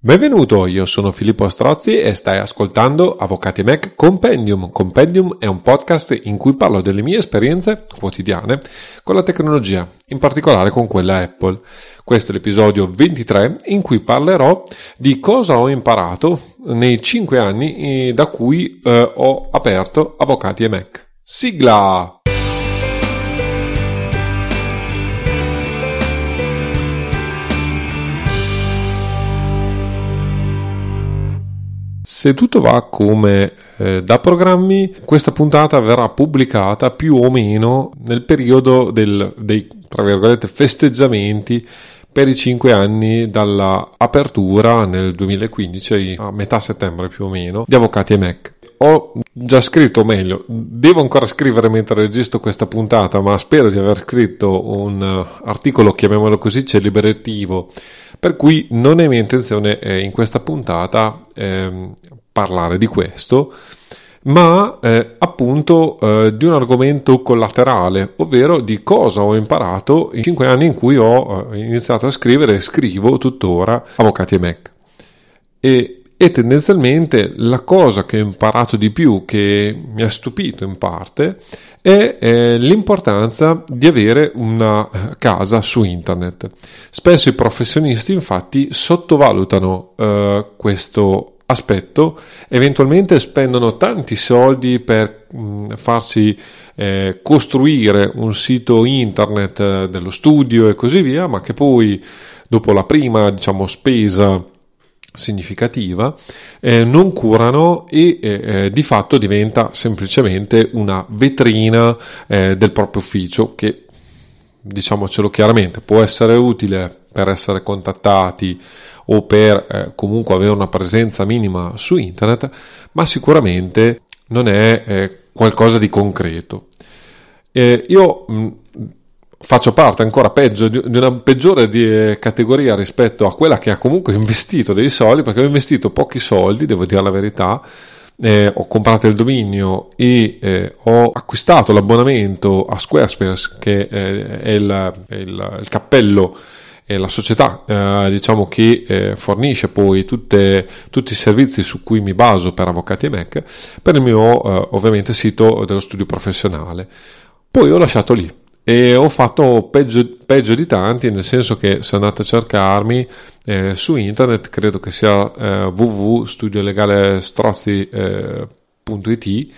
Benvenuto, io sono Filippo Strozzi e stai ascoltando Avvocati Mac Compendium. Compendium è un podcast in cui parlo delle mie esperienze quotidiane con la tecnologia, in particolare con quella Apple. Questo è l'episodio 23 in cui parlerò di cosa ho imparato nei 5 anni eh, da cui eh, ho aperto Avvocati e Mac. Sigla! Se tutto va come eh, da programmi, questa puntata verrà pubblicata più o meno nel periodo del, dei festeggiamenti per i 5 anni dalla apertura nel 2015, a metà settembre più o meno, di Avvocati e Mac. Ho già scritto, o meglio, devo ancora scrivere mentre registro questa puntata, ma spero di aver scritto un uh, articolo, chiamiamolo così, celebrativo per cui non è mia intenzione eh, in questa puntata eh, parlare di questo, ma eh, appunto eh, di un argomento collaterale, ovvero di cosa ho imparato in cinque anni in cui ho eh, iniziato a scrivere e scrivo tuttora Avvocati e Mac. E, e tendenzialmente la cosa che ho imparato di più, che mi ha stupito in parte, è eh, l'importanza di avere una eh, casa su internet. Spesso i professionisti infatti sottovalutano eh, questo aspetto, eventualmente spendono tanti soldi per mh, mm, farsi eh, costruire un sito internet eh, dello studio e così via, ma che poi dopo la prima diciamo spesa significativa, eh, non curano e eh, eh, di fatto diventa semplicemente una vetrina eh, del proprio ufficio che, diciamocelo chiaramente, può essere utile per essere contattati o per eh, comunque avere una presenza minima su internet, ma sicuramente non è eh, qualcosa di concreto. io mh, faccio parte ancora peggio di una peggiore di, eh, categoria rispetto a quella che ha comunque investito dei soldi perché ho investito pochi soldi devo dire la verità eh, ho comprato il dominio e eh, ho acquistato l'abbonamento a Squarespace che eh, è, il, è il, il, cappello è la società eh, diciamo che eh, fornisce poi tutte, tutti i servizi su cui mi baso per avvocati e Mac per il mio ovviamente sito dello studio professionale. Poi ho lasciato lì e ho fatto peggio, peggio, di tanti, nel senso che se andate a cercarmi eh, su internet, credo che sia eh, www.studiolegalestrozzi.it,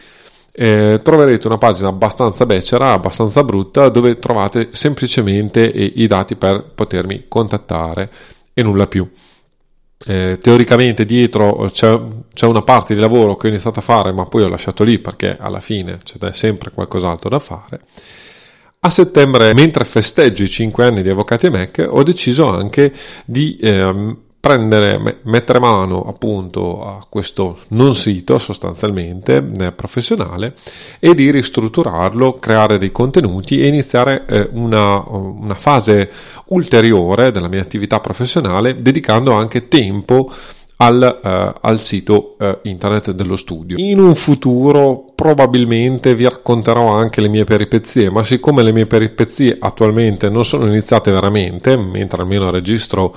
eh, troverete una pagina abbastanza becera, abbastanza brutta, dove trovate semplicemente i dati per potermi contattare e nulla più. Eh, teoricamente dietro c'è, c'è, una parte di lavoro che ho iniziato a fare, ma poi ho lasciato lì perché alla fine c'è sempre qualcos'altro da fare. A settembre, mentre festeggio i 5 anni di Avvocati e Mac, ho deciso anche di eh, prendere, mettere mano appunto a questo non sito sostanzialmente eh, professionale e di ristrutturarlo, creare dei contenuti e iniziare eh, una, una fase ulteriore della mia attività professionale dedicando anche tempo al, uh, al sito uh, internet dello studio. In un futuro probabilmente vi racconterò anche le mie peripezie, ma siccome le mie peripezie attualmente non sono iniziate veramente, mentre almeno registro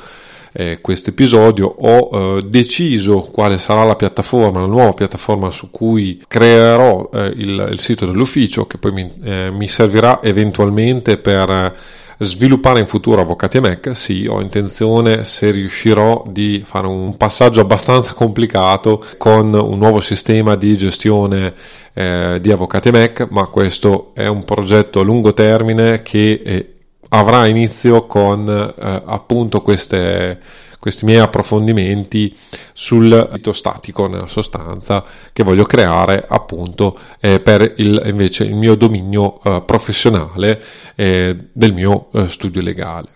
eh, questo episodio ho eh, deciso quale sarà la piattaforma, la nuova piattaforma su cui creerò eh, il, il, sito dell'ufficio che poi mi, eh, mi servirà eventualmente per sviluppare in futuro Avvocati e Mac, sì, ho intenzione, se riuscirò, di fare un passaggio abbastanza complicato con un nuovo sistema di gestione eh, di Avvocati e Mac, ma questo è un progetto a lungo termine che eh, avrà inizio con eh, appunto queste questi miei approfondimenti sul sito statico nella sostanza che voglio creare appunto eh, per il, invece il mio dominio eh, professionale eh, del mio eh, studio legale.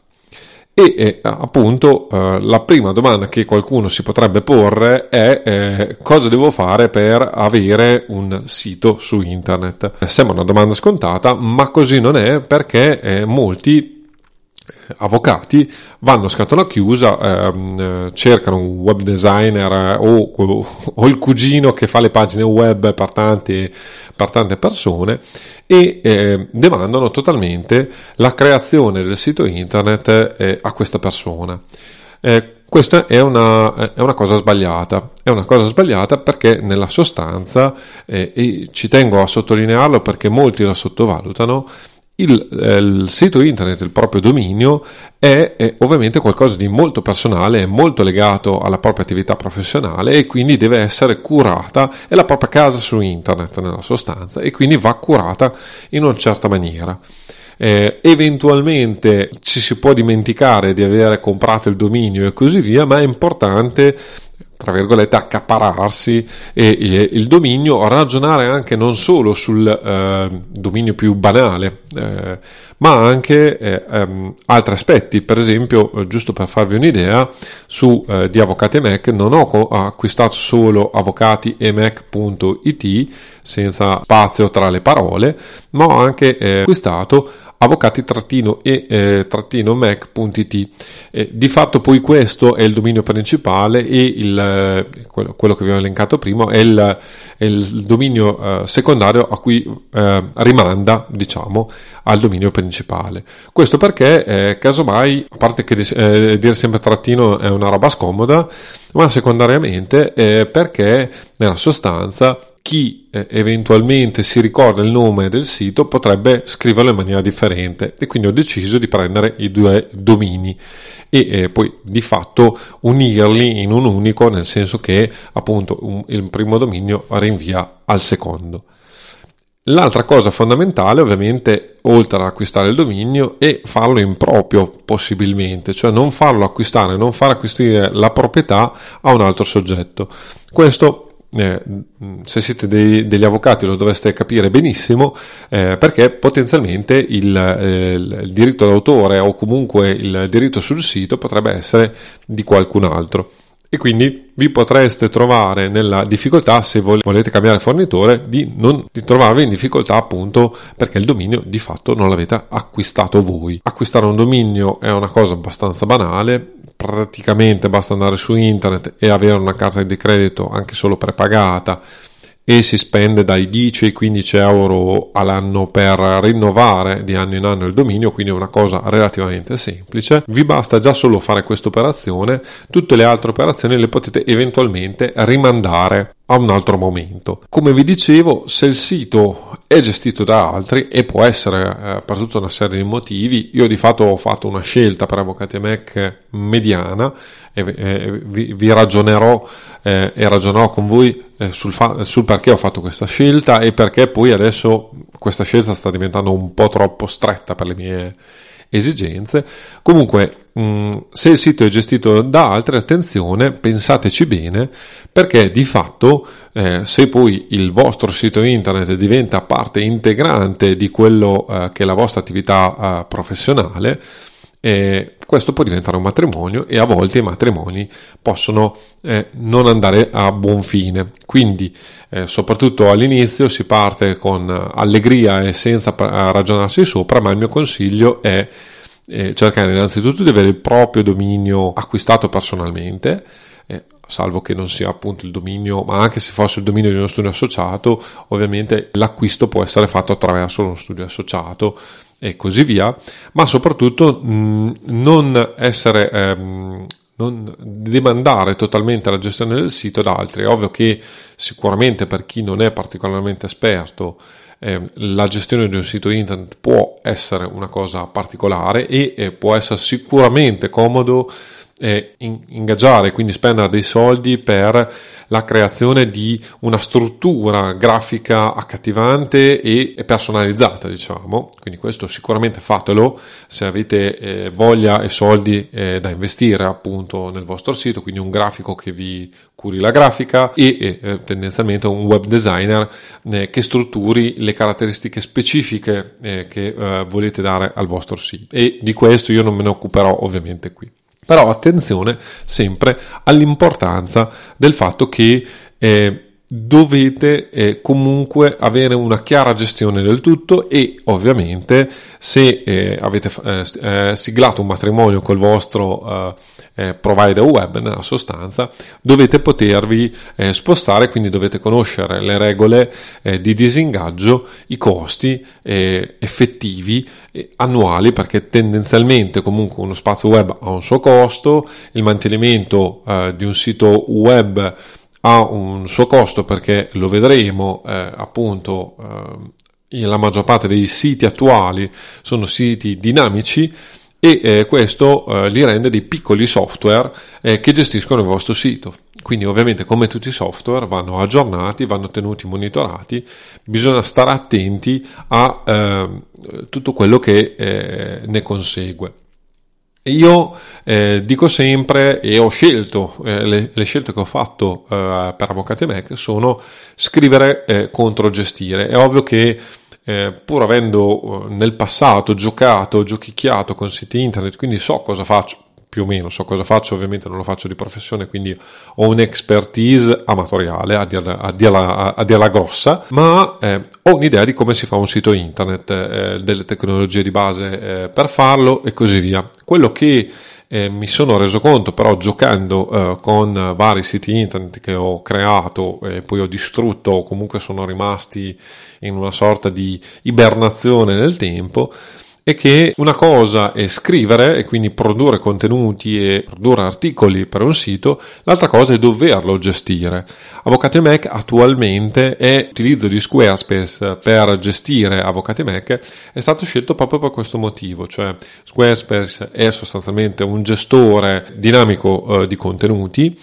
E eh, appunto eh, la prima domanda che qualcuno si potrebbe porre è eh, cosa devo fare per avere un sito su internet? Sembra una domanda scontata, ma così non è perché eh, molti avvocati vanno a scatola chiusa, ehm, cercano un web designer eh, o, o, il cugino che fa le pagine web per, tanti, per tante persone e eh, demandano totalmente la creazione del sito internet eh, a questa persona. Eh, Questa è una, è una, cosa sbagliata, è una cosa sbagliata perché nella sostanza, eh, e ci tengo a sottolinearlo perché molti la sottovalutano, il, eh, il, sito internet, il proprio dominio, è, è, ovviamente qualcosa di molto personale, è molto legato alla propria attività professionale e quindi deve essere curata, è la propria casa su internet nella sostanza e quindi va curata in una certa maniera. Eh, eventualmente ci si può dimenticare di avere comprato il dominio e così via, ma è importante tra virgolette, accapararsi e, e, il dominio, ragionare anche non solo sul eh, dominio più banale, eh, ma anche eh, um, altri aspetti. Per esempio, eh, giusto per farvi un'idea, su eh, di Avvocati Mac non ho acquistato solo avvocatiemac.it senza spazio tra le parole, ma ho anche eh, acquistato avvocati-e-mac.it. Eh, di fatto poi questo è il dominio principale e il, eh, quello, quello, che vi ho elencato prima è il, è il dominio secondario a cui rimanda, diciamo, al dominio principale. Questo perché, eh, casomai, a parte che eh, dire sempre trattino è una roba scomoda, ma secondariamente perché nella sostanza chi eh, eventualmente si ricorda il nome del sito potrebbe scriverlo in maniera differente e quindi ho deciso di prendere i due domini e eh, poi di fatto unirli in un unico nel senso che appunto un, il primo dominio rinvia al secondo. L'altra cosa fondamentale ovviamente oltre ad acquistare il dominio è farlo in proprio possibilmente, cioè non farlo acquistare, non far acquistare la proprietà a un altro soggetto. Questo eh, se siete dei, degli avvocati lo dovreste capire benissimo eh, perché potenzialmente il, eh, il, diritto d'autore o comunque il diritto sul sito potrebbe essere di qualcun altro e quindi vi potreste trovare nella difficoltà se volete cambiare fornitore di non di trovarvi in difficoltà appunto perché il dominio di fatto non l'avete acquistato voi. Acquistare un dominio è una cosa abbastanza banale praticamente basta andare su internet e avere una carta di credito anche solo prepagata e si spende dai 10 ai 15 euro all'anno per rinnovare di anno in anno il dominio, quindi è una cosa relativamente semplice. Vi basta già solo fare questa operazione, tutte le altre operazioni le potete eventualmente rimandare a un altro momento. Come vi dicevo, se il sito è gestito da altri e può essere eh, per tutta una serie di motivi, io di fatto ho fatto una scelta per Avvocati Mac mediana e eh, vi, vi, ragionerò eh, e ragionerò con voi eh, sul, fa- sul perché ho fatto questa scelta e perché poi adesso questa scelta sta diventando un po' troppo stretta per le mie esigenze. Comunque, mm, se il sito è gestito da altri, attenzione, pensateci bene, perché di fatto, eh, se poi il vostro sito internet diventa parte integrante di quello eh, che è la vostra attività eh, professionale, eh, questo può diventare un matrimonio e a volte i matrimoni possono eh, non andare a buon fine. Quindi, eh, soprattutto all'inizio, si parte con allegria e senza ragionarsi sopra, ma il mio consiglio è eh, cercare innanzitutto di avere il proprio dominio acquistato personalmente eh, salvo che non sia appunto il dominio, ma anche se fosse il dominio di uno studio associato, ovviamente l'acquisto può essere fatto attraverso uno studio associato e così via, ma soprattutto mh, non essere ehm, non demandare totalmente la gestione del sito ad altri. È ovvio che sicuramente per chi non è particolarmente esperto eh, la gestione di un sito internet può essere una cosa particolare e eh, può essere sicuramente comodo eh, ingaggiare, quindi spendere dei soldi per la creazione di una struttura grafica accattivante e personalizzata, diciamo. Quindi questo sicuramente fatelo se avete eh, voglia e soldi eh, da investire appunto nel vostro sito, quindi un grafico che vi curi la grafica e eh, tendenzialmente un web designer eh, che strutturi le caratteristiche specifiche eh, che volete dare al vostro sito. E di questo io non me ne occuperò ovviamente qui. Però attenzione sempre all'importanza del fatto che eh, dovete eh, comunque avere una chiara gestione del tutto e ovviamente se eh, avete eh, eh siglato un matrimonio col vostro eh, eh, provider web nella sostanza dovete potervi spostare quindi dovete conoscere le regole di disingaggio i costi effettivi annuali perché tendenzialmente comunque uno spazio web ha un suo costo il mantenimento di un sito web ha un suo costo perché lo vedremo eh, appunto eh, la maggior parte dei siti attuali sono siti dinamici e eh, questo eh, li rende dei piccoli software eh, che gestiscono il vostro sito. Quindi ovviamente come tutti i software vanno aggiornati, vanno tenuti monitorati, bisogna stare attenti a ehm, tutto quello che eh, ne consegue. Io eh, dico sempre e ho scelto, eh, le, le, scelte che ho fatto eh, per Avvocati Mac sono scrivere eh, contro gestire. È ovvio che eh, pur avendo eh, nel passato giocato, giochicchiato con siti internet, quindi so cosa faccio, più o meno so cosa faccio, ovviamente non lo faccio di professione, quindi ho un'expertise amatoriale a dirla, a dirla, a dirla grossa, ma eh, ho un'idea di come si fa un sito internet, eh, delle tecnologie di base eh, per farlo e così via. Quello che eh, mi sono reso conto però giocando eh, con vari siti internet che ho creato e poi ho distrutto o comunque sono rimasti in una sorta di ibernazione nel tempo è che una cosa è scrivere e quindi produrre contenuti e produrre articoli per un sito, l'altra cosa è doverlo gestire. Avvocati Mac attualmente è l'utilizzo di Squarespace per gestire Avvocati Mac è stato scelto proprio per questo motivo, cioè Squarespace è sostanzialmente un gestore dinamico eh, di contenuti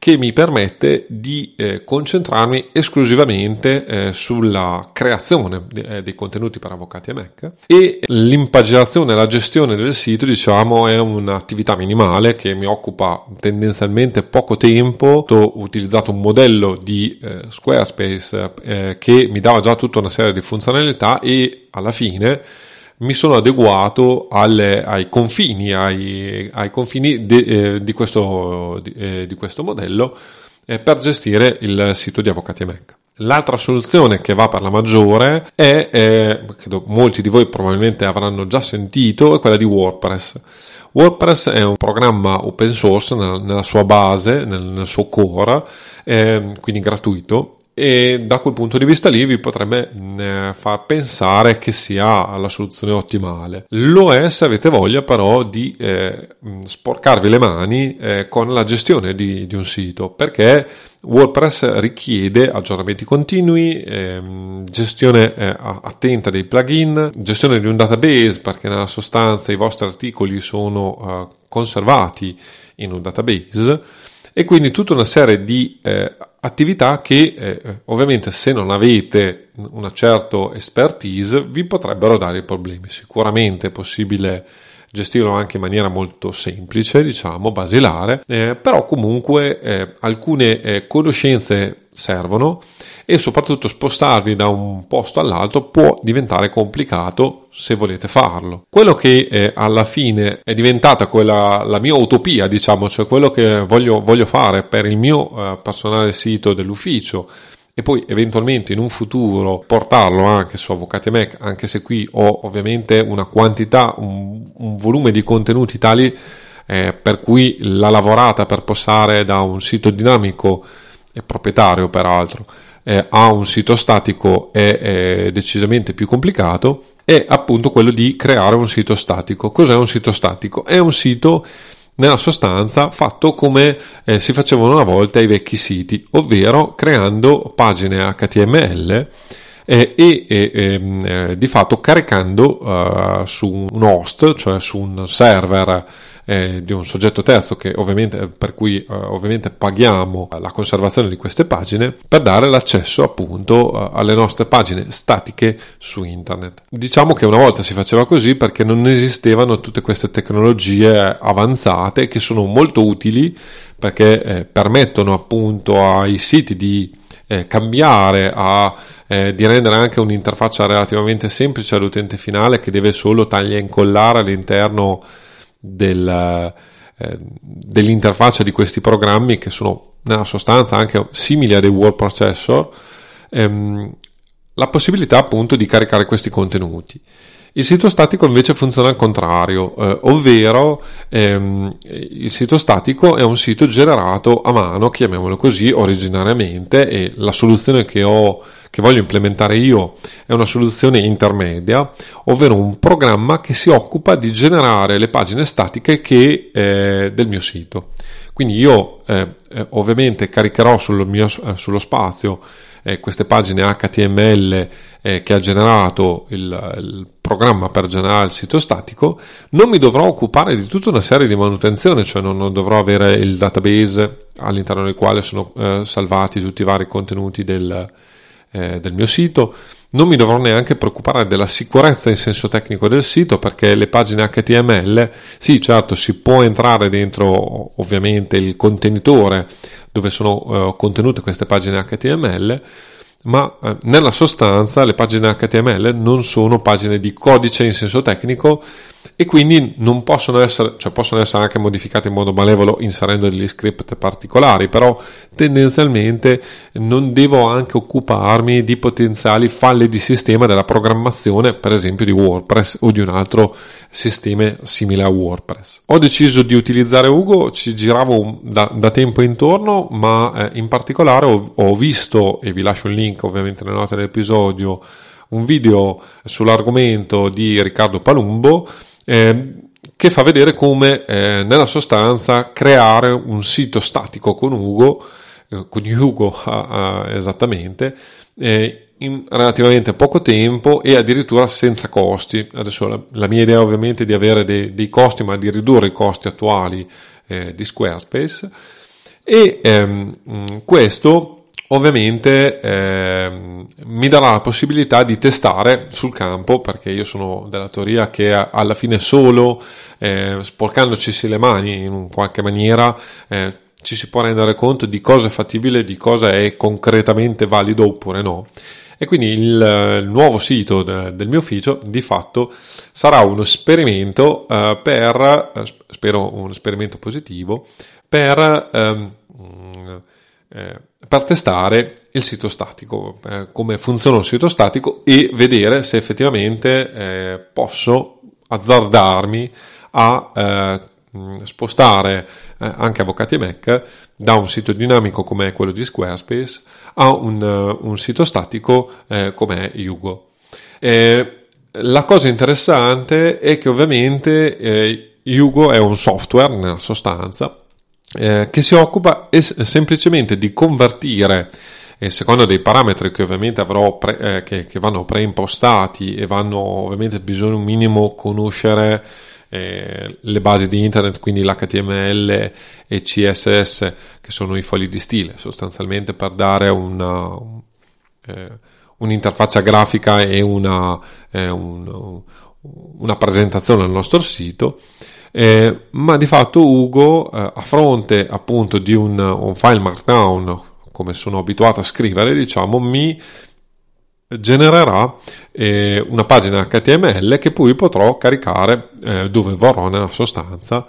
che mi permette di eh, concentrarmi esclusivamente eh, sulla creazione de- eh, dei contenuti per avvocati e Mac e l'impaginazione e la gestione del sito diciamo è un'attività minimale che mi occupa tendenzialmente poco tempo. Ho utilizzato un modello di eh, Squarespace eh, che mi dava già tutta una serie di funzionalità e alla fine mi sono adeguato alle, ai confini, ai, ai confini de, eh, di, questo, di, eh, di, questo, modello eh, per gestire il sito di Avvocati Mac. L'altra soluzione che va per la maggiore è, eh, credo molti di voi probabilmente avranno già sentito, è quella di WordPress. WordPress è un programma open source nella, nella sua base, nel, nel suo core, eh, quindi gratuito, e da quel punto di vista lì vi potrebbe eh, far pensare che sia la soluzione ottimale. Lo è se avete voglia però di eh, sporcarvi le mani eh, con la gestione di, di, un sito perché WordPress richiede aggiornamenti continui, ehm, gestione eh, attenta dei plugin, gestione di un database perché nella sostanza i vostri articoli sono eh, conservati in un database e quindi tutta una serie di eh, attività che eh, ovviamente se non avete una certa expertise vi potrebbero dare problemi. Sicuramente è possibile gestirlo anche in maniera molto semplice, diciamo, basilare, eh, però comunque eh, alcune eh, conoscenze servono e soprattutto spostarvi da un posto all'altro può diventare complicato se volete farlo. Quello che eh, alla fine è diventata quella, la mia utopia, diciamo, cioè quello che voglio, voglio fare per il mio eh, personale sito dell'ufficio e poi eventualmente in un futuro portarlo anche su Avvocati Mac, anche se qui ho ovviamente una quantità, un, un volume di contenuti tali eh, per cui la lavorata per passare da un sito dinamico e proprietario peraltro eh, a un sito statico è, è decisamente più complicato è appunto quello di creare un sito statico. Cos'è un sito statico? È un sito nella sostanza fatto come eh, si facevano una volta i vecchi siti, ovvero creando pagine HTML eh, e ehm, eh, di fatto caricando eh, su un host, cioè su un server eh, di un soggetto terzo che ovviamente, per cui eh, ovviamente paghiamo la conservazione di queste pagine per dare l'accesso appunto alle nostre pagine statiche su internet. Diciamo che una volta si faceva così perché non esistevano tutte queste tecnologie avanzate che sono molto utili perché eh, permettono appunto ai siti di eh, cambiare, a, eh, di rendere anche un'interfaccia relativamente semplice all'utente finale che deve solo tagliare e incollare all'interno del, eh, dell'interfaccia di questi programmi che sono nella sostanza anche simili a dei word processor, ehm, la possibilità appunto di caricare questi contenuti. Il sito statico invece funziona al contrario, eh, ovvero ehm, il sito statico è un sito generato a mano, chiamiamolo così, originariamente e la soluzione che, ho, che voglio implementare io è una soluzione intermedia, ovvero un programma che si occupa di generare le pagine statiche che, eh, del mio sito. Quindi io eh, eh ovviamente caricherò sul mio, eh, sullo spazio eh, queste pagine HTML eh, che ha generato il, il, programma per generare il sito statico, non mi dovrò occupare di tutta una serie di manutenzione, cioè non, dovrò avere il database all'interno del quale sono eh, salvati tutti i vari contenuti del, eh, del mio sito. Non mi dovrò neanche preoccupare della sicurezza in senso tecnico del sito perché le pagine HTML, sì certo si può entrare dentro ovviamente il contenitore dove sono uh, contenute queste pagine HTML, ma eh, nella sostanza le pagine HTML non sono pagine di codice in senso tecnico e quindi non possono essere, cioè possono essere anche modificate in modo malevolo inserendo degli script particolari, però tendenzialmente non devo anche occuparmi di potenziali falle di sistema della programmazione, per esempio di WordPress o di un altro sistema simile a WordPress. Ho deciso di utilizzare Ugo, ci giravo da, da tempo intorno, ma eh, in particolare ho, ho visto, e vi lascio il link ovviamente nelle note dell'episodio, un video sull'argomento di Riccardo Palumbo eh, che fa vedere come eh, nella sostanza creare un sito statico con Ugo, eh, con Hugo esattamente, eh, in relativamente poco tempo e addirittura senza costi. Adesso la, la mia idea è ovviamente di avere dei, dei, costi, ma di ridurre i costi attuali eh, di Squarespace. E ehm, questo ovviamente eh, mi darà la possibilità di testare sul campo perché io sono della teoria che alla fine solo eh, sporcandoci le mani in qualche maniera eh, ci si può rendere conto di cosa è fattibile, di cosa è concretamente valido oppure no. E quindi il, il nuovo sito de, del mio ufficio di fatto sarà uno esperimento eh, per, eh, spero un esperimento positivo, per ehm, eh, per testare il sito statico, eh, come funziona un sito statico e vedere se effettivamente eh, posso azzardarmi a eh, spostare eh, anche Avvocati Mac da un sito dinamico come quello di Squarespace a un, un sito statico come Hugo. la cosa interessante è che ovviamente Hugo è un software nella sostanza eh, che si occupa es- semplicemente di convertire eh, secondo dei parametri che ovviamente avrò pre- eh, che, che, vanno preimpostati e vanno ovviamente bisogna un minimo conoscere eh, le basi di internet quindi l'HTML e CSS che sono i fogli di stile sostanzialmente per dare una, eh, un'interfaccia grafica e una, eh, un, una presentazione al nostro sito eh, ma di fatto Ugo eh, a fronte appunto di un, un, file markdown come sono abituato a scrivere diciamo mi genererà eh, una pagina HTML che poi potrò caricare eh, dove vorrò nella sostanza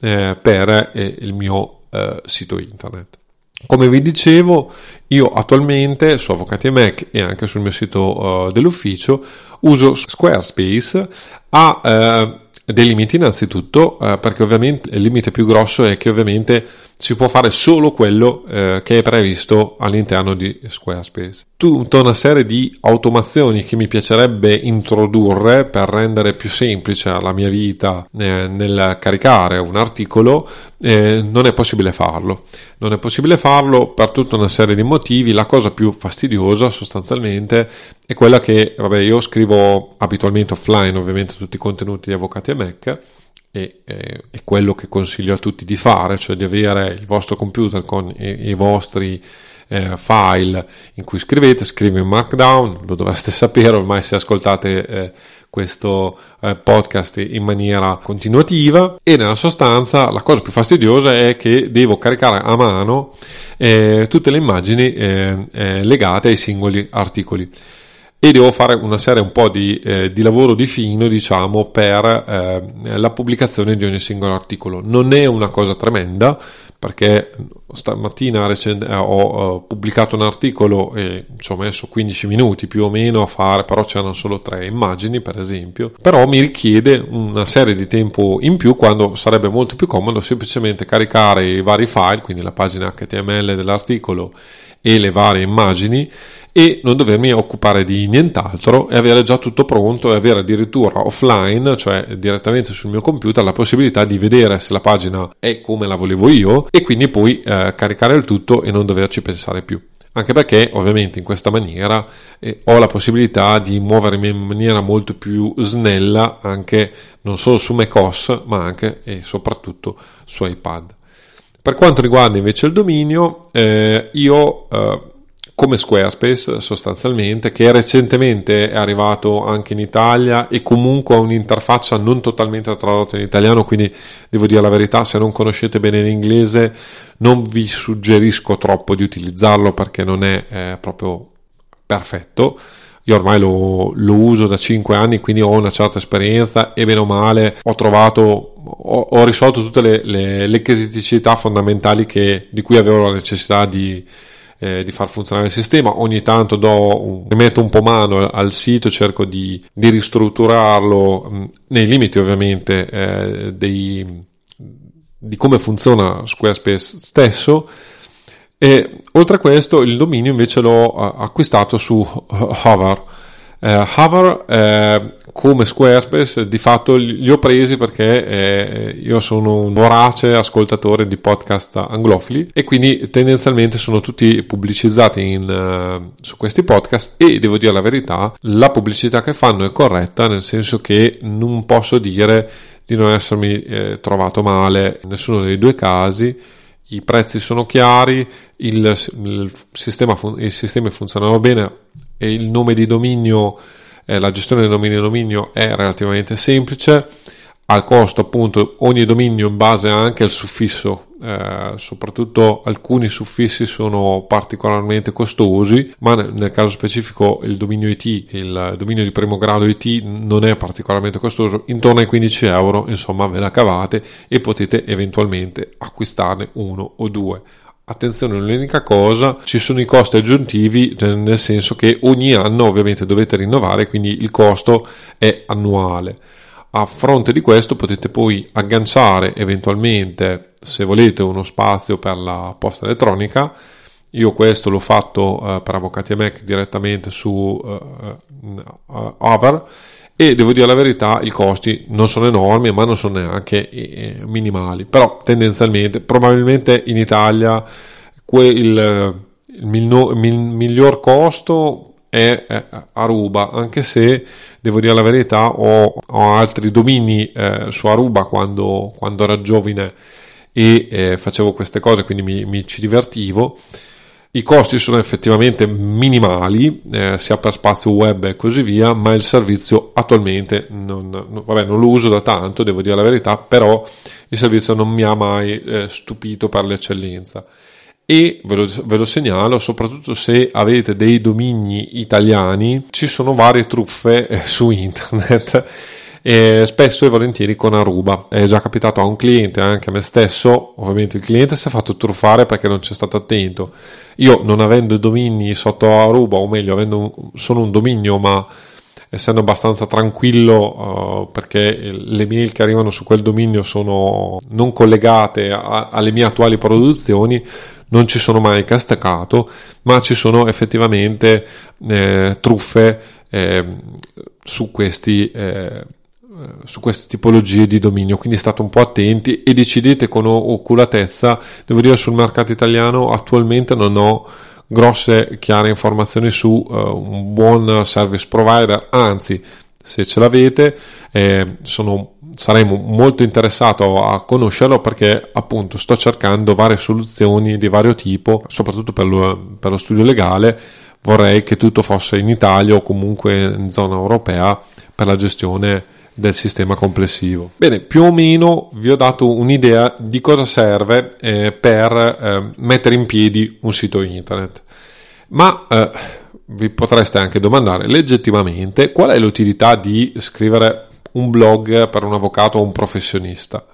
eh, per eh, il mio sito internet. Come vi dicevo, io attualmente su Avvocati Mac e anche sul mio sito dell'ufficio uso Squarespace a dei limiti innanzitutto eh, perché ovviamente il limite più grosso è che ovviamente si può fare solo quello eh, che è previsto all'interno di Squarespace. Tutta una serie di automazioni che mi piacerebbe introdurre per rendere più semplice la mia vita eh, nel caricare un articolo, eh, non è possibile farlo. Non è possibile farlo per tutta una serie di motivi. La cosa più fastidiosa sostanzialmente è quella che, vabbè, io scrivo abitualmente offline ovviamente tutti i contenuti di Avvocati e Mac e eh, è quello che consiglio a tutti di fare, cioè di avere il vostro computer con i, i vostri eh, file in cui scrivete, scrive in Markdown, lo dovreste sapere ormai se ascoltate eh, questo eh, podcast in maniera continuativa. E nella sostanza la cosa più fastidiosa è che devo caricare a mano eh, tutte le immagini eh, legate ai singoli articoli e devo fare una serie un po' di, eh, di lavoro di fino, diciamo, per eh, la pubblicazione di ogni singolo articolo. Non è una cosa tremenda, perché stamattina recente, eh, ho, ho, pubblicato un articolo e ci ho messo 15 minuti più o meno a fare, però c'erano solo tre immagini per esempio, però mi richiede una serie di tempo in più quando sarebbe molto più comodo semplicemente caricare i vari file, quindi la pagina HTML dell'articolo e le varie immagini e non dovermi occupare di nient'altro e avere già tutto pronto e avere addirittura offline, cioè direttamente sul mio computer, la possibilità di vedere se la pagina è come la volevo io e quindi poi eh, caricare il tutto e non doverci pensare più. Anche perché ovviamente in questa maniera eh, ho la possibilità di muovermi in maniera molto più snella anche non solo su macOS ma anche e soprattutto su iPad. Per quanto riguarda invece il dominio, eh, io eh, come Squarespace sostanzialmente, che recentemente è arrivato anche in Italia e comunque ha un'interfaccia non totalmente tradotta in italiano, quindi devo dire la verità, se non conoscete bene l'inglese non vi suggerisco troppo di utilizzarlo perché non è eh, proprio perfetto. Io ormai lo, lo, uso da 5 anni, quindi ho una certa esperienza e bene o male ho trovato, ho, ho risolto tutte le, le, le criticità fondamentali che, di cui avevo la necessità di, eh, di far funzionare il sistema. Ogni tanto do, rimetto un po' mano al sito, cerco di, di ristrutturarlo mh, nei limiti ovviamente eh, dei, di come funziona Squarespace stesso. E oltre a questo, il dominio invece l'ho acquistato su Hover. Eh, Hover eh, come Squarespace di fatto li ho presi perché eh, io sono un vorace ascoltatore di podcast anglofili e quindi tendenzialmente sono tutti pubblicizzati in, uh, su questi podcast e devo dire la verità la pubblicità che fanno è corretta nel senso che non posso dire di non essermi eh, trovato male in nessuno dei due casi. I prezzi sono chiari il, il, sistema, i sistemi funzionano bene e il nome di dominio eh, la gestione del dominio dominio è relativamente semplice, al costo appunto ogni dominio in base anche al suffisso eh, soprattutto alcuni suffissi sono particolarmente costosi ma nel caso specifico il dominio IT il dominio di primo grado IT non è particolarmente costoso intorno ai 15 euro insomma ve la cavate e potete eventualmente acquistarne uno o due Attenzione, l'unica cosa, ci sono i costi aggiuntivi nel senso che ogni anno ovviamente dovete rinnovare, quindi il costo è annuale. A fronte di questo potete poi agganciare eventualmente, se volete, uno spazio per la posta elettronica. Io questo l'ho fatto uh, per Avvocati e Mac direttamente su uh, uh, Over e devo dire la verità i costi non sono enormi ma non sono neanche eh, minimali. Però tendenzialmente probabilmente in Italia quel, il, il, il, miglior costo è Aruba. Anche se devo dire la verità ho, ho altri domini eh, su Aruba quando, quando ero giovane e eh, facevo queste cose quindi mi, mi ci divertivo i costi sono effettivamente minimali, eh, sia per spazio web e così via, ma il servizio attualmente non, non, vabbè, non, lo uso da tanto, devo dire la verità, però il servizio non mi ha mai eh, stupito per l'eccellenza. E ve lo, ve lo, segnalo, soprattutto se avete dei domini italiani, ci sono varie truffe eh, su internet e spesso e volentieri con Aruba. È già capitato a un cliente, anche a me stesso, ovviamente il cliente si è fatto truffare perché non c'è stato attento. Io non avendo domini sotto Aruba, o meglio, avendo solo un dominio, ma essendo abbastanza tranquillo uh, perché le mail che arrivano su quel dominio sono non collegate a, alle mie attuali produzioni, non ci sono mai castacato, ma ci sono effettivamente eh, truffe eh, su questi eh, eh, su queste tipologie di dominio, quindi state un po' attenti e decidete con oculatezza. Devo dire sul mercato italiano attualmente non ho grosse chiare informazioni su uh, un buon service provider, anzi se ce l'avete eh, sono, saremo molto interessato a conoscerlo perché appunto sto cercando varie soluzioni di vario tipo, soprattutto per lo, per lo studio legale vorrei che tutto fosse in Italia o comunque in zona europea per la gestione del sistema complessivo. Bene, più o meno vi ho dato un'idea di cosa serve eh, per eh, mettere in piedi un sito internet. Ma eh, vi potreste anche domandare legittimamente qual è l'utilità di scrivere un blog per un avvocato o un professionista.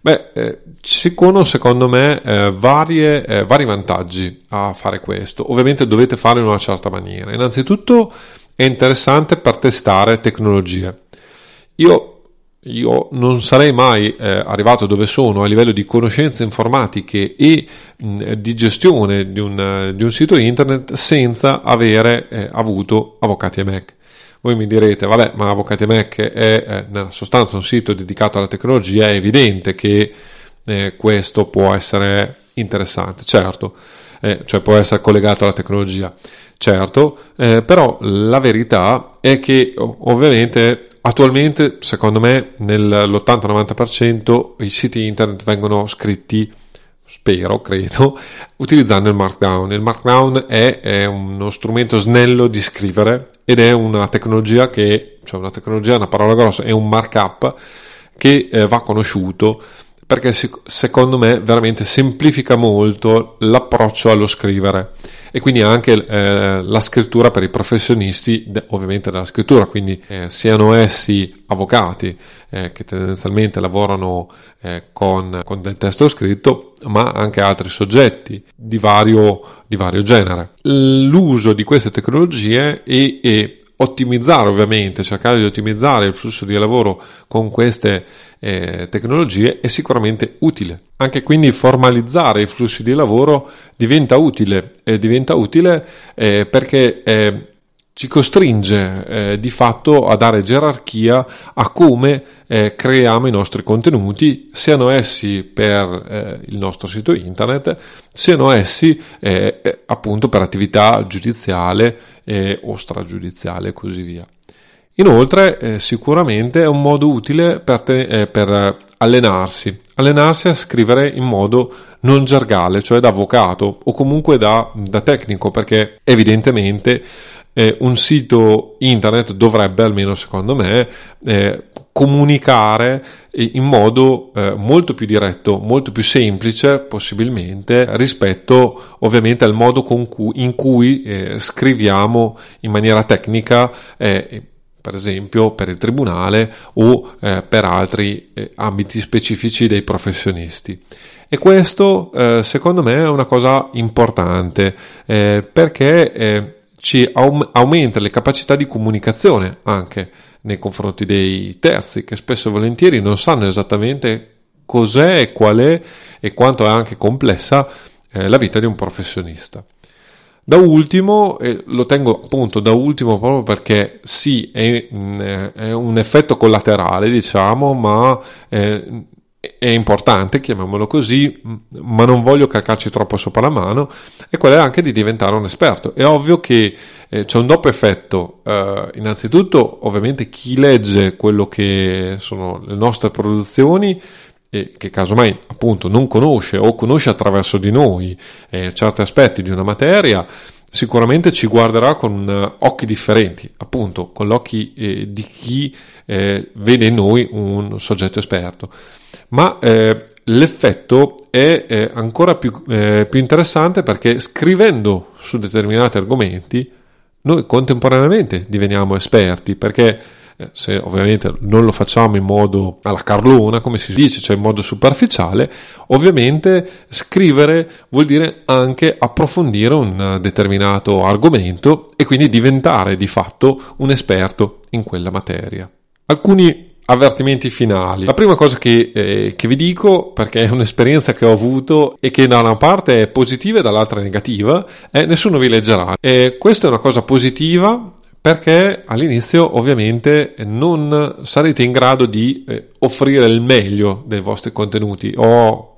Beh, eh, ci sono secondo me eh, varie, eh, vari vantaggi a fare questo. Ovviamente dovete farlo in una certa maniera. Innanzitutto è interessante per testare tecnologie. Io io non sarei mai eh, arrivato dove sono a livello di conoscenze informatiche e mh, di gestione di un, di un, sito internet senza avere eh, avuto Avvocati e Mac. Voi mi direte, vabbè, ma Avvocati e Mac è eh, nella sostanza un sito dedicato alla tecnologia, è evidente che eh, questo può essere interessante, certo, eh, cioè può essere collegato alla tecnologia. Certo, eh, però la verità è che ovviamente Attualmente, secondo me, nell'80-90% i siti internet vengono scritti, spero, credo, utilizzando il Markdown. Il Markdown è, è uno strumento snello di scrivere ed è una tecnologia che, cioè una tecnologia, una parola grossa, è un markup che eh, va conosciuto perché secondo me veramente semplifica molto l'approccio allo scrivere e quindi anche eh, la scrittura per i professionisti ovviamente della scrittura, quindi eh, siano essi avvocati eh, che tendenzialmente lavorano eh, con, con, del testo scritto, ma anche altri soggetti di vario, di vario genere. L'uso di queste tecnologie e, e ottimizzare ovviamente, cercare di ottimizzare il flusso di lavoro con queste eh, tecnologie è sicuramente utile. Anche quindi formalizzare i flussi di lavoro diventa utile e diventa utile eh, perché eh, ci costringe eh, di fatto a dare gerarchia a come eh, creiamo i nostri contenuti, siano essi per eh, il nostro sito internet, siano essi eh, eh, appunto per attività giudiziale eh, o stragiudiziale e così via. Inoltre sicuramente è un modo utile per, te, per allenarsi, allenarsi a scrivere in modo non gergale, cioè da avvocato o comunque da, da tecnico, perché evidentemente eh, un sito internet dovrebbe, almeno secondo me, eh, comunicare in modo eh, molto più diretto, molto più semplice possibilmente rispetto ovviamente al modo cui, in cui eh, scriviamo in maniera tecnica eh, per esempio per il tribunale o eh, per altri eh, ambiti specifici dei professionisti. E questo eh, secondo me è una cosa importante perché ci aumenta le capacità di comunicazione anche nei confronti dei terzi che spesso e volentieri non sanno esattamente cos'è e qual è e quanto è anche complessa eh, la vita di un professionista. Da ultimo, e lo tengo appunto da ultimo proprio perché sì, è, mm, è un effetto collaterale, diciamo, ma eh, è importante, chiamiamolo così, ma non voglio calcarci troppo sopra la mano, è quella anche di diventare un esperto. È ovvio che eh, c'è un doppio effetto. Eh, innanzitutto, ovviamente, chi legge quello che sono le nostre produzioni e che casomai appunto non conosce o conosce attraverso di noi eh, certi aspetti di una materia, sicuramente ci guarderà con uh, occhi differenti, appunto con gli occhi eh, di chi eh, vede in noi un soggetto esperto ma eh, l'effetto è eh, ancora più, eh, più interessante perché scrivendo su determinati argomenti noi contemporaneamente diveniamo esperti perché eh, se ovviamente non lo facciamo in modo alla carlona, come si dice, cioè in modo superficiale, ovviamente scrivere vuol dire anche approfondire un determinato argomento e quindi diventare di fatto un esperto in quella materia. Alcuni avvertimenti finali. La prima cosa che, eh, che, vi dico, perché è un'esperienza che ho avuto e che da una parte è positiva e dall'altra negativa, è nessuno vi leggerà. E questa è una cosa positiva perché all'inizio ovviamente non sarete in grado di eh, offrire il meglio dei vostri contenuti. Ho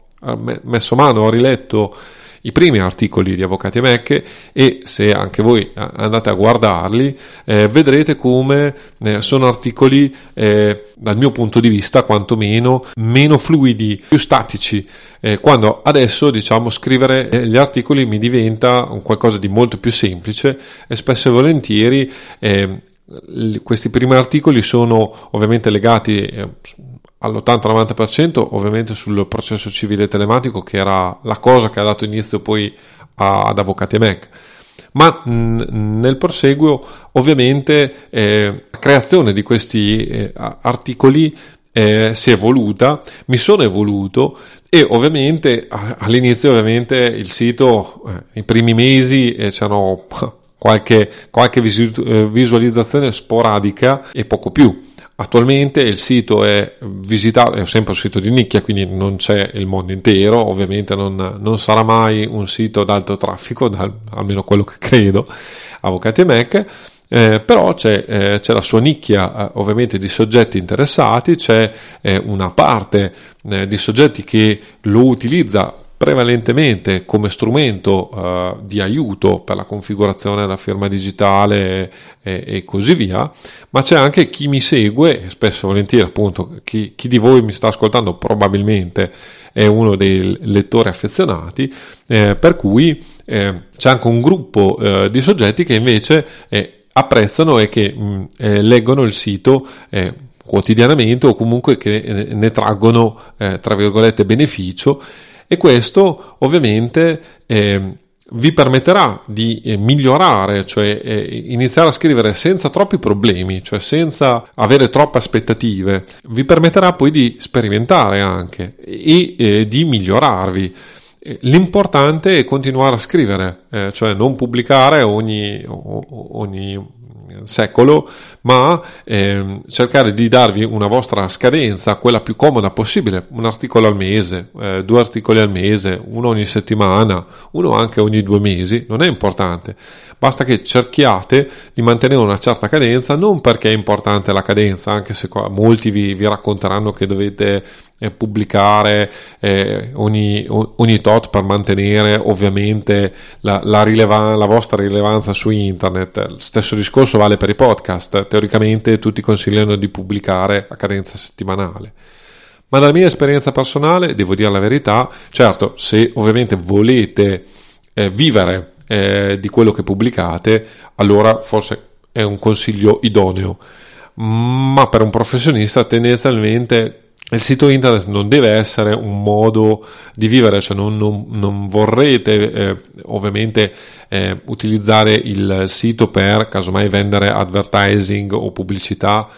messo mano, ho riletto i primi articoli di Avvocati e Mecche e se anche voi andate a guardarli eh, vedrete come eh, sono articoli eh, dal mio punto di vista quantomeno meno fluidi, più statici, eh, quando adesso diciamo scrivere eh, gli articoli mi diventa qualcosa di molto più semplice e spesso e volentieri eh, questi primi articoli sono ovviamente legati all'80-90% ovviamente sul processo civile telematico che era la cosa che ha dato inizio poi ad Avvocati e Mac ma nel proseguo ovviamente eh, la creazione di questi eh, articoli eh, si è evoluta, mi sono evoluto e ovviamente all'inizio ovviamente il sito, eh, i primi mesi eh, c'erano qualche, qualche eh, visualizzazione sporadica e poco più. Attualmente il sito è visitato, è sempre un sito di nicchia, quindi non c'è il mondo intero, ovviamente non, non sarà mai un sito ad alto traffico, da, almeno quello che credo, Avvocati e Mac, eh, però c'è, eh, c'è, la sua nicchia eh, ovviamente di soggetti interessati, c'è eh, una parte eh, di soggetti che lo utilizza prevalentemente come strumento uh, di aiuto per la configurazione della firma digitale e, e, così via, ma c'è anche chi mi segue, spesso e volentieri appunto chi, chi, di voi mi sta ascoltando probabilmente è uno dei lettori affezionati, eh, per cui eh, c'è anche un gruppo eh, di soggetti che invece eh, apprezzano e che mh, mm, eh, leggono il sito quotidianamente o comunque che ne traggono tra virgolette beneficio e questo ovviamente eh, vi permetterà di eh, migliorare, cioè eh, iniziare a scrivere senza troppi problemi, cioè senza avere troppe aspettative, vi permetterà poi di sperimentare anche e eh, di migliorarvi. Eh, l'importante è continuare a scrivere, eh, cioè non pubblicare ogni, ogni secolo, ma eh, cercare di darvi una vostra scadenza, quella più comoda possibile, un articolo al mese, eh, due articoli al mese, uno ogni settimana, uno anche ogni due mesi, non è importante, basta che cerchiate di mantenere una certa cadenza, non perché è importante la cadenza, anche se molti vi, vi racconteranno che dovete eh, pubblicare eh, ogni, ogni, tot per mantenere ovviamente la, la, rilevan- la, vostra rilevanza su internet. Stesso discorso vale per i podcast. Teoricamente tutti consigliano di pubblicare a cadenza settimanale. Ma dalla mia esperienza personale, devo dire la verità, certo, se ovviamente volete eh, vivere eh, di quello che pubblicate, allora forse è un consiglio idoneo. Ma per un professionista tendenzialmente il sito internet non deve essere un modo di vivere, cioè non, non, non vorrete eh, ovviamente eh, utilizzare il sito per casomai vendere advertising o pubblicità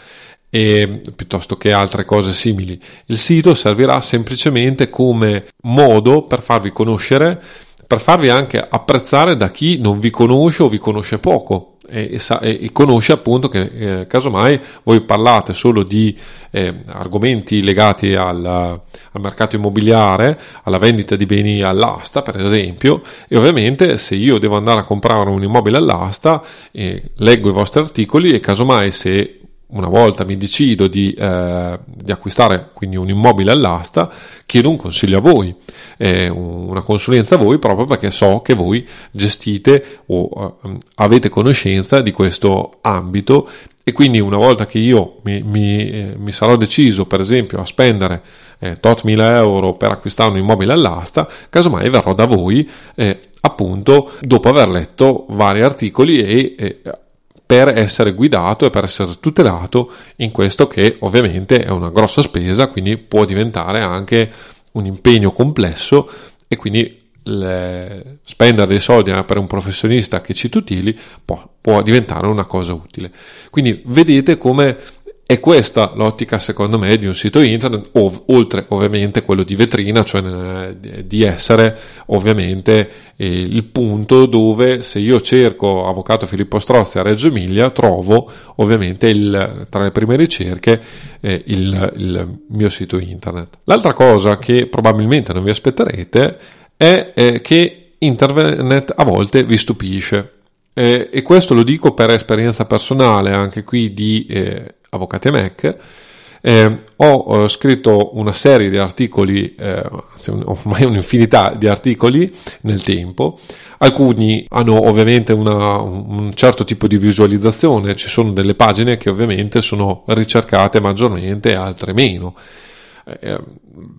e, piuttosto che altre cose simili. Il sito servirà semplicemente come modo per farvi conoscere, per farvi anche apprezzare da chi non vi conosce o vi conosce poco e, e, e conosce appunto che eh, casomai voi parlate solo di eh, argomenti legati al, al, mercato immobiliare, alla vendita di beni all'asta per esempio e ovviamente se io devo andare a comprare un immobile all'asta eh, leggo i vostri articoli e casomai se una volta mi decido di, eh, di, acquistare quindi un immobile all'asta, chiedo un consiglio a voi, eh, una consulenza a voi proprio perché so che voi gestite o eh, avete conoscenza di questo ambito e quindi una volta che io mi, mi, eh, mi sarò deciso per esempio a spendere eh, tot mila euro per acquistare un immobile all'asta, casomai verrò da voi eh, appunto dopo aver letto vari articoli e per essere guidato e per essere tutelato in questo che ovviamente è una grossa spesa, quindi può diventare anche un impegno complesso e quindi le, spendere dei soldi per un professionista che ci tutili può, può diventare una cosa utile. Quindi vedete come è questa l'ottica, secondo me, di un sito internet, ov- oltre ovviamente quello di vetrina, cioè eh, di essere ovviamente eh, il punto dove se io cerco Avvocato Filippo Strozzi a Reggio Emilia, trovo ovviamente il, tra le prime ricerche eh, il, il, mio sito internet. L'altra cosa che probabilmente non vi aspetterete è eh, che internet a volte vi stupisce. Eh, e questo lo dico per esperienza personale anche qui di eh, Avvocate Mac, eh, ho eh, scritto una serie di articoli, eh, ormai un'infinità di articoli nel tempo, alcuni hanno ovviamente una, un certo tipo di visualizzazione, ci sono delle pagine che ovviamente sono ricercate maggiormente, altre meno. Eh,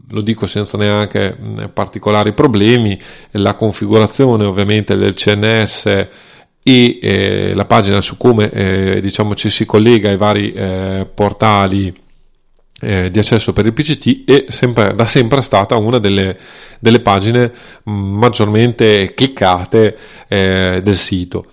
lo dico senza neanche particolari problemi, la configurazione ovviamente del CNS e eh, la pagina su come eh, diciamo ci si collega ai vari eh, portali eh, di accesso per il PCT è sempre, da sempre stata una delle, delle pagine maggiormente cliccate eh, del sito.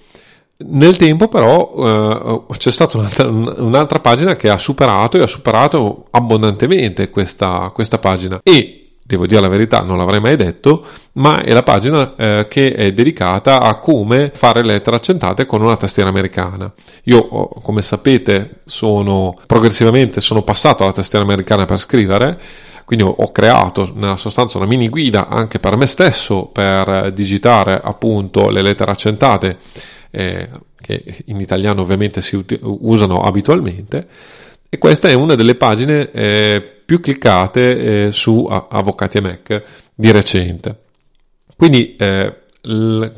Nel tempo però eh, c'è stata un'altra, un'altra, pagina che ha superato e ha superato abbondantemente questa, questa pagina e devo dire la verità, non l'avrei mai detto, ma è la pagina eh, che è dedicata a come fare lettere accentate con una tastiera americana. Io, come sapete, sono progressivamente sono passato alla tastiera americana per scrivere, quindi ho creato nella sostanza una mini guida anche per me stesso per digitare appunto le lettere accentate eh, che in italiano ovviamente si ut- usano abitualmente e questa è una delle pagine eh, più cliccate eh, su Avvocati e Mac di recente. Quindi eh,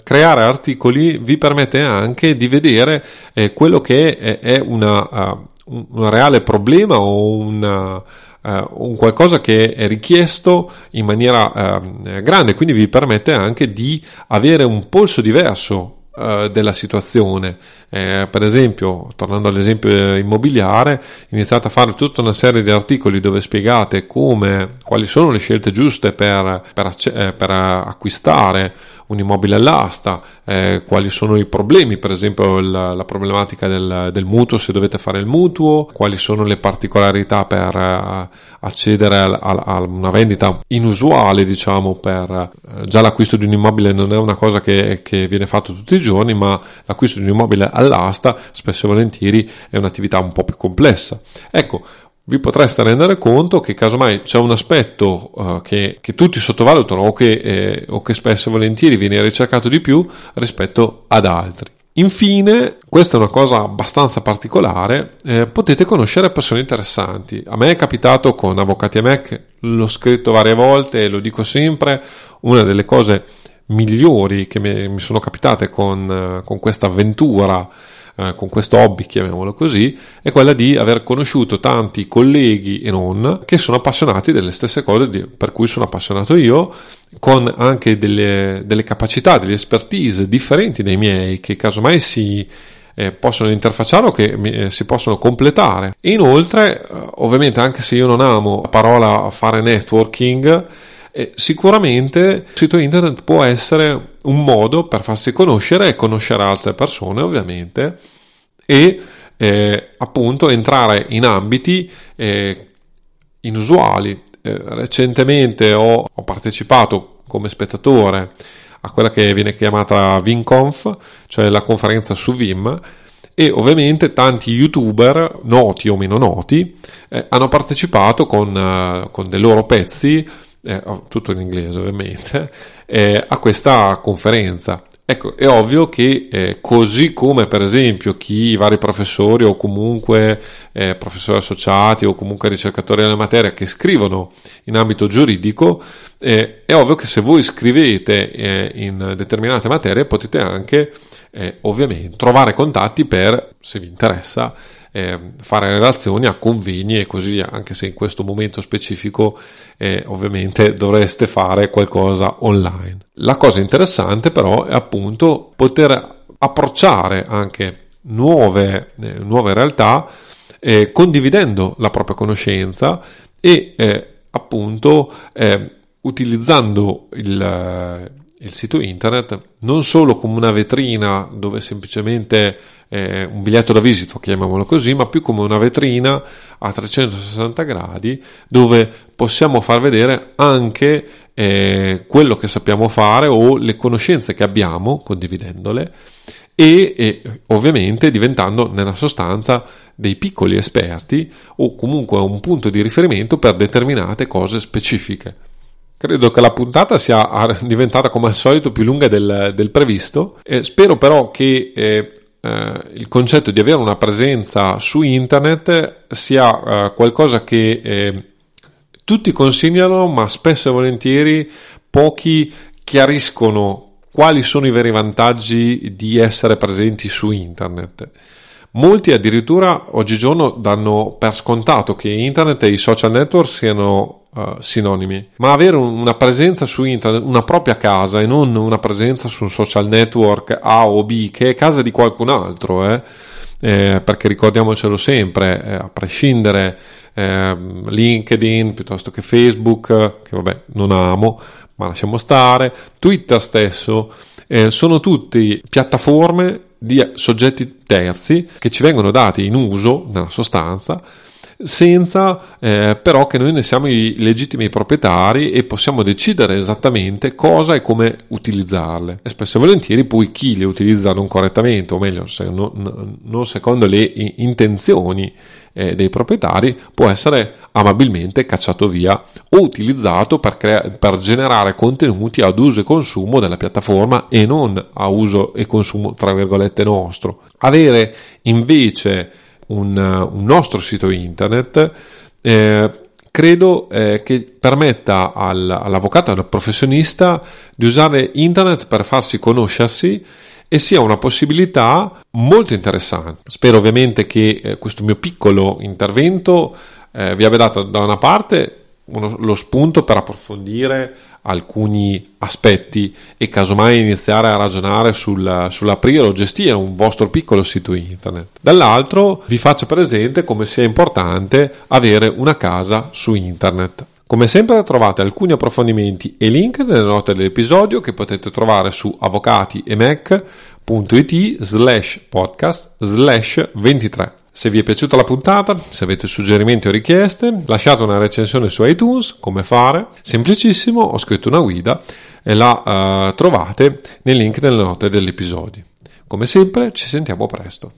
creare articoli vi permette anche di vedere eh, quello che è, è una, uh, un reale problema o una, Uh, un qualcosa che è richiesto in maniera uh, grande, quindi vi permette anche di avere un polso diverso uh, della situazione. Eh, per esempio, tornando all'esempio immobiliare, iniziate a fare tutta una serie di articoli dove spiegate come, quali sono le scelte giuste per, per, eh, per acquistare un immobile all'asta, eh, quali sono i problemi, per esempio la, la problematica del, del, mutuo se dovete fare il mutuo, quali sono le particolarità per uh, accedere a, a, a, una vendita inusuale, diciamo, per uh, già l'acquisto di un immobile non è una cosa che, che viene fatto tutti i giorni, ma l'acquisto di un immobile all'asta spesso e volentieri è un'attività un po' più complessa. Ecco, vi potreste rendere conto che casomai c'è un aspetto uh, che, che, tutti sottovalutano o che, eh, o che spesso e volentieri viene ricercato di più rispetto ad altri. Infine, questa è una cosa abbastanza particolare, eh, potete conoscere persone interessanti. A me è capitato con Avvocati e Mac, l'ho scritto varie volte e lo dico sempre, una delle cose migliori che mi, sono capitate con, con questa avventura eh, con questo hobby, chiamiamolo così, è quella di aver conosciuto tanti colleghi e non che sono appassionati delle stesse cose di, per cui sono appassionato io, con anche delle, delle capacità, delle expertise differenti dai miei, che casomai si eh, possono interfacciare o che eh, si possono completare. Inoltre, eh, ovviamente, anche se io non amo la parola fare networking, eh, sicuramente il sito internet può essere un modo per farsi conoscere e conoscere altre persone, ovviamente, e eh, appunto entrare in ambiti eh, inusuali. Eh, recentemente ho, ho partecipato come spettatore a quella che viene chiamata VimConf, cioè la conferenza su Vim, e ovviamente tanti youtuber, noti o meno noti, eh, hanno partecipato con, uh, con dei loro pezzi eh, oh, tutto in inglese ovviamente, eh, a questa conferenza. Ecco, è ovvio che eh, così come per esempio chi, i vari professori o comunque eh, professori associati o comunque ricercatori della materia che scrivono in ambito giuridico, eh, è ovvio che se voi scrivete eh, in determinate materie potete anche eh, ovviamente trovare contatti per, se vi interessa, eh, fare relazioni a convegni e così via, anche se in questo momento specifico eh, ovviamente dovreste fare qualcosa online. La cosa interessante però è appunto poter approcciare anche nuove, eh, nuove realtà eh, condividendo la propria conoscenza e eh, appunto eh, utilizzando il il sito internet non solo come una vetrina dove semplicemente eh, un biglietto da visita, chiamiamolo così, ma più come una vetrina a 360 gradi dove possiamo far vedere anche eh, quello che sappiamo fare o le conoscenze che abbiamo condividendole e, e, ovviamente diventando nella sostanza dei piccoli esperti o comunque un punto di riferimento per determinate cose specifiche. Credo che la puntata sia diventata come al solito più lunga del, del previsto. Eh, spero però che eh, eh, il concetto di avere una presenza su internet sia eh, qualcosa che eh, tutti consigliano, ma spesso e volentieri pochi chiariscono quali sono i veri vantaggi di essere presenti su internet. Molti addirittura oggigiorno danno per scontato che internet e i social network siano uh, sinonimi, ma avere una presenza su internet, una propria casa e non una presenza su un social network A o B che è casa di qualcun altro, eh? Eh, perché ricordiamocelo sempre, eh, a prescindere ehm, LinkedIn piuttosto che Facebook, che vabbè non amo, ma lasciamo stare, Twitter stesso, eh, sono tutte piattaforme di soggetti terzi che ci vengono dati in uso, nella sostanza, senza eh, però che noi ne siamo i legittimi proprietari e possiamo decidere esattamente cosa e come utilizzarle. E spesso e volentieri poi chi le utilizza non correttamente, o meglio, se non, non secondo le intenzioni eh, dei proprietari, può essere amabilmente cacciato via o utilizzato per, crea- per generare contenuti ad uso e consumo della piattaforma e non a uso e consumo, tra virgolette, nostro. Avere invece un, un nostro sito internet, eh, credo eh, che permetta al, all'avvocato, al professionista di usare internet per farsi conoscersi e sia una possibilità molto interessante. Spero ovviamente che eh, questo mio piccolo intervento eh, vi abbia dato da una parte uno, lo spunto per approfondire alcuni aspetti e casomai iniziare a ragionare sul, sull'aprire o gestire un vostro piccolo sito internet. Dall'altro vi faccio presente come sia importante avere una casa su internet. Come sempre trovate alcuni approfondimenti e link nelle note dell'episodio che potete trovare su avvocatiemec.it slash podcast slash 23. Se vi è piaciuta la puntata, se avete suggerimenti o richieste, lasciate una recensione su iTunes, come fare, semplicissimo, ho scritto una guida e la uh, trovate nei link nelle note dell'episodio. Come sempre ci sentiamo presto.